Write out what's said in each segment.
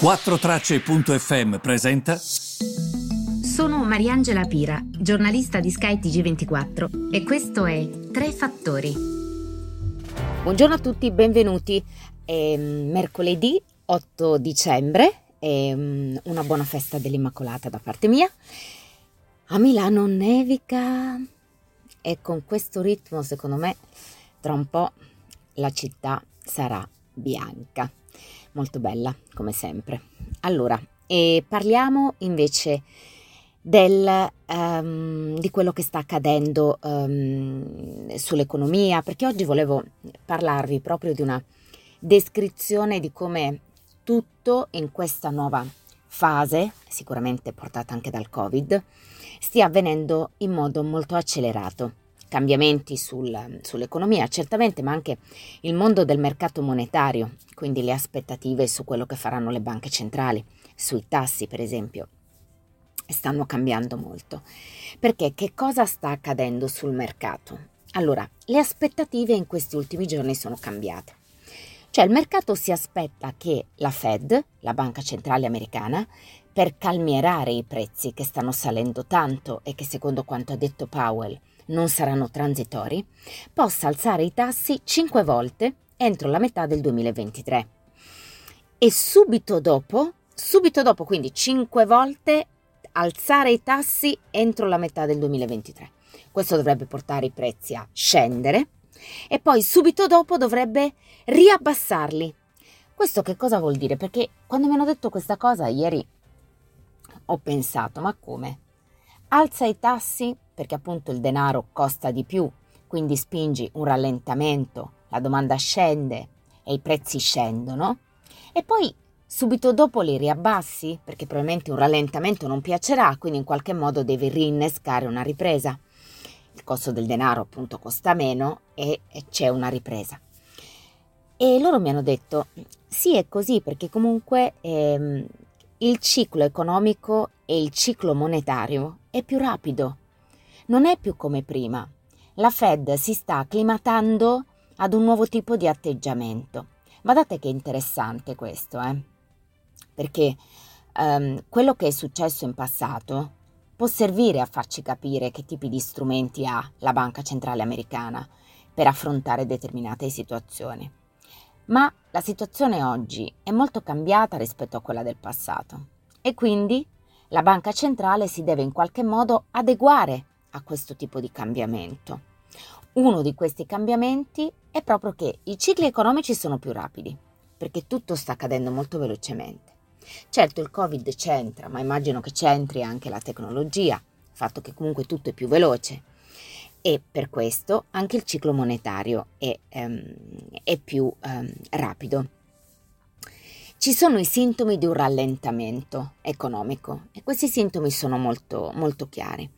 4Tracce.fm presenta. Sono Mariangela Pira, giornalista di Sky TG24 e questo è Tre Fattori. Buongiorno a tutti, benvenuti. È mercoledì 8 dicembre, è una buona festa dell'Immacolata da parte mia. A Milano nevica e con questo ritmo, secondo me, tra un po' la città sarà bianca molto bella come sempre. Allora, parliamo invece del, um, di quello che sta accadendo um, sull'economia, perché oggi volevo parlarvi proprio di una descrizione di come tutto in questa nuova fase, sicuramente portata anche dal Covid, stia avvenendo in modo molto accelerato cambiamenti sul, sull'economia, certamente, ma anche il mondo del mercato monetario, quindi le aspettative su quello che faranno le banche centrali, sui tassi per esempio, stanno cambiando molto. Perché che cosa sta accadendo sul mercato? Allora, le aspettative in questi ultimi giorni sono cambiate. Cioè il mercato si aspetta che la Fed, la banca centrale americana, per calmierare i prezzi che stanno salendo tanto e che secondo quanto ha detto Powell non saranno transitori, possa alzare i tassi 5 volte entro la metà del 2023. E subito dopo, subito dopo, quindi 5 volte alzare i tassi entro la metà del 2023. Questo dovrebbe portare i prezzi a scendere e poi subito dopo dovrebbe riabbassarli. Questo che cosa vuol dire? Perché quando mi hanno detto questa cosa ieri ho pensato, ma come? Alza i tassi perché appunto il denaro costa di più, quindi spingi un rallentamento, la domanda scende e i prezzi scendono, e poi subito dopo li riabbassi perché probabilmente un rallentamento non piacerà, quindi in qualche modo devi rinnescare una ripresa. Il costo del denaro appunto costa meno e, c'è una ripresa. E loro mi hanno detto, sì è così perché comunque ehm, il ciclo economico e il ciclo monetario è più rapido non è più come prima. La Fed si sta acclimatando ad un nuovo tipo di atteggiamento. Guardate che interessante questo, eh? Perché um, quello che è successo in passato può servire a farci capire che tipi di strumenti ha la Banca Centrale Americana per affrontare determinate situazioni. Ma la situazione oggi è molto cambiata rispetto a quella del passato e quindi la Banca Centrale si deve in qualche modo adeguare a questo tipo di cambiamento. Uno di questi cambiamenti è proprio che i cicli economici sono più rapidi, perché tutto sta accadendo molto velocemente. Certo il Covid c'entra, ma immagino che c'entri anche la tecnologia, il fatto che comunque tutto è più veloce e per questo anche il ciclo monetario è, um, è più um, rapido. Ci sono i sintomi di un rallentamento economico e questi sintomi sono molto, molto chiari.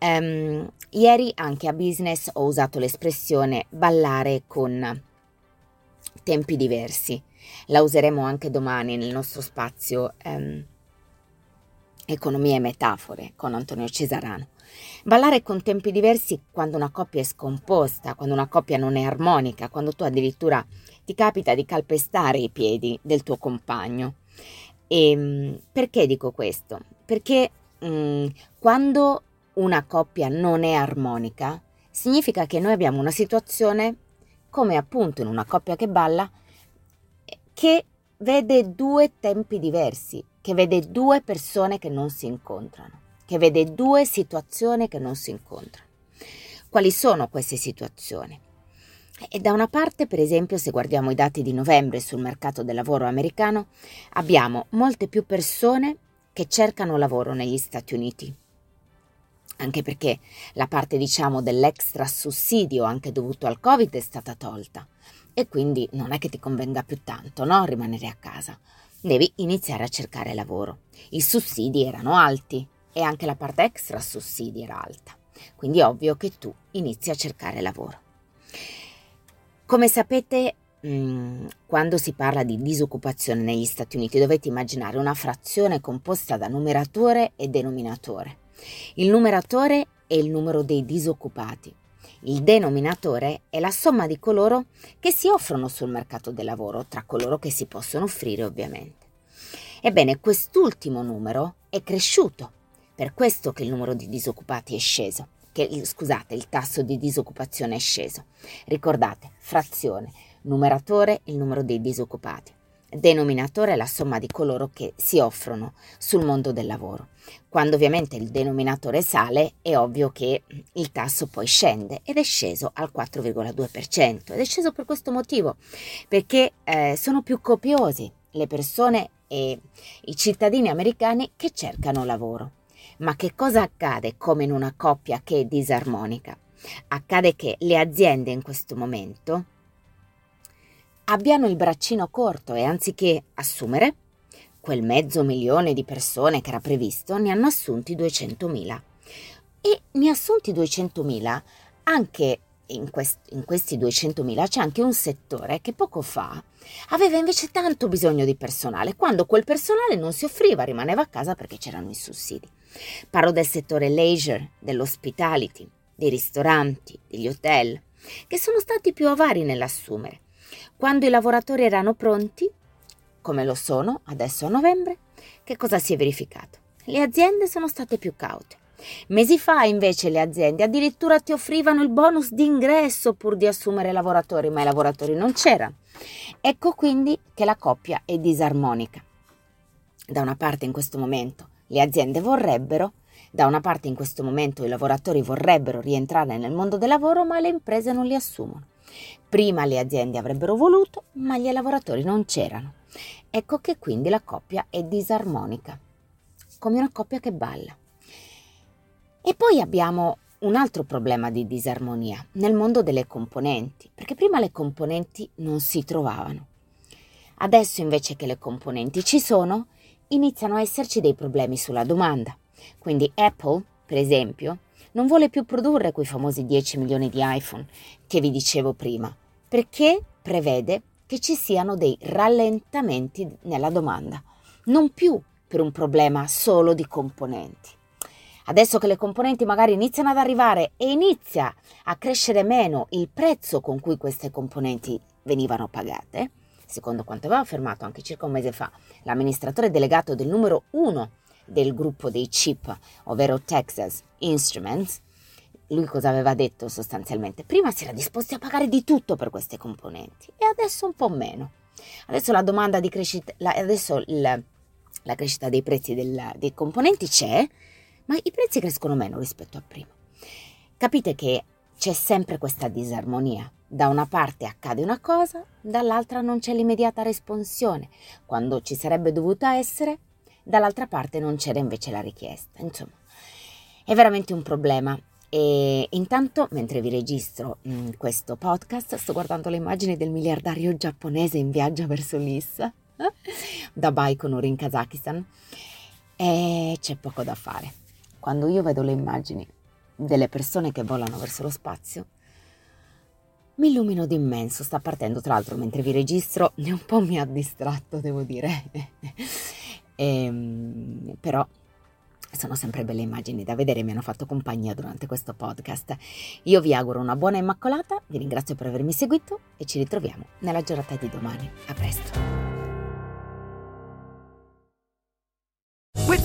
Um, ieri anche a business ho usato l'espressione ballare con tempi diversi. La useremo anche domani nel nostro spazio um, Economia e metafore con Antonio Cesarano. Ballare con tempi diversi quando una coppia è scomposta, quando una coppia non è armonica, quando tu addirittura ti capita di calpestare i piedi del tuo compagno. E um, perché dico questo? Perché um, quando una coppia non è armonica, significa che noi abbiamo una situazione, come appunto in una coppia che balla, che vede due tempi diversi, che vede due persone che non si incontrano, che vede due situazioni che non si incontrano. Quali sono queste situazioni? E da una parte, per esempio, se guardiamo i dati di novembre sul mercato del lavoro americano, abbiamo molte più persone che cercano lavoro negli Stati Uniti anche perché la parte diciamo dell'extra sussidio anche dovuto al Covid è stata tolta. e quindi non è che ti convenga più tanto, no? Rimanere a casa. Devi iniziare a cercare lavoro. I sussidi erano alti e anche la parte extra sussidi era alta. Quindi è ovvio che tu inizi a cercare lavoro. Come sapete, mm, quando si parla di disoccupazione negli Stati Uniti dovete immaginare una frazione composta da numeratore e denominatore. Il numeratore è il numero dei disoccupati. Il denominatore è la somma di coloro che si offrono sul mercato del lavoro, tra coloro che si possono offrire ovviamente. Ebbene, quest'ultimo numero è cresciuto per questo che il numero di disoccupati è sceso, che, scusate, il tasso di disoccupazione è sceso. Ricordate, frazione, numeratore il numero dei disoccupati, denominatore è la somma di coloro che si offrono sul mondo del lavoro. Quando ovviamente il denominatore sale è ovvio che il tasso poi scende ed è sceso al 4,2% ed è sceso per questo motivo, perché eh, sono più copiosi le persone e i cittadini americani che cercano lavoro. Ma che cosa accade come in una coppia che è disarmonica? Accade che le aziende in questo momento abbiano il braccino corto e anziché assumere quel mezzo milione di persone che era previsto, ne hanno assunti 200.000. E ne assunti 200.000 anche in, quest- in questi 200.000 c'è anche un settore che poco fa aveva invece tanto bisogno di personale, quando quel personale non si offriva, rimaneva a casa perché c'erano i sussidi. Parlo del settore leisure, dell'hospitality, dei ristoranti, degli hotel, che sono stati più avari nell'assumere. Quando i lavoratori erano pronti, come lo sono adesso a novembre, che cosa si è verificato? Le aziende sono state più caute. Mesi fa invece le aziende addirittura ti offrivano il bonus d'ingresso pur di assumere lavoratori, ma i lavoratori non c'erano. Ecco quindi che la coppia è disarmonica. Da una parte in questo momento le aziende vorrebbero, da una parte in questo momento i lavoratori vorrebbero rientrare nel mondo del lavoro, ma le imprese non li assumono. Prima le aziende avrebbero voluto, ma gli lavoratori non c'erano. Ecco che quindi la coppia è disarmonica, come una coppia che balla. E poi abbiamo un altro problema di disarmonia nel mondo delle componenti, perché prima le componenti non si trovavano. Adesso invece che le componenti ci sono, iniziano a esserci dei problemi sulla domanda. Quindi Apple, per esempio, non vuole più produrre quei famosi 10 milioni di iPhone che vi dicevo prima, perché prevede che ci siano dei rallentamenti nella domanda, non più per un problema solo di componenti. Adesso che le componenti magari iniziano ad arrivare e inizia a crescere meno il prezzo con cui queste componenti venivano pagate, secondo quanto aveva affermato anche circa un mese fa l'amministratore delegato del numero uno del gruppo dei chip, ovvero Texas Instruments, lui cosa aveva detto sostanzialmente? Prima si era disposti a pagare di tutto per queste componenti e adesso un po' meno. Adesso la domanda di crescita, la, adesso il, la crescita dei prezzi del, dei componenti c'è, ma i prezzi crescono meno rispetto a prima. Capite che c'è sempre questa disarmonia. Da una parte accade una cosa, dall'altra non c'è l'immediata responsione. Quando ci sarebbe dovuta essere, dall'altra parte non c'era invece la richiesta. Insomma, è veramente un problema. E intanto, mentre vi registro mh, mm, questo podcast, sto guardando le immagini del miliardario giapponese in viaggio verso l'Issa, eh? da Baikonur in Kazakistan, e c'è poco da fare. Quando io vedo le immagini delle persone che volano verso lo spazio, mi illumino d'immenso, sta partendo tra l'altro mentre vi registro, un po' mi ha distratto, devo dire. e, ehm, però sono sempre belle immagini da vedere mi hanno fatto compagnia durante questo podcast. Io vi auguro una buona Immacolata, vi ringrazio per avermi seguito e ci ritroviamo nella giornata di domani. A presto!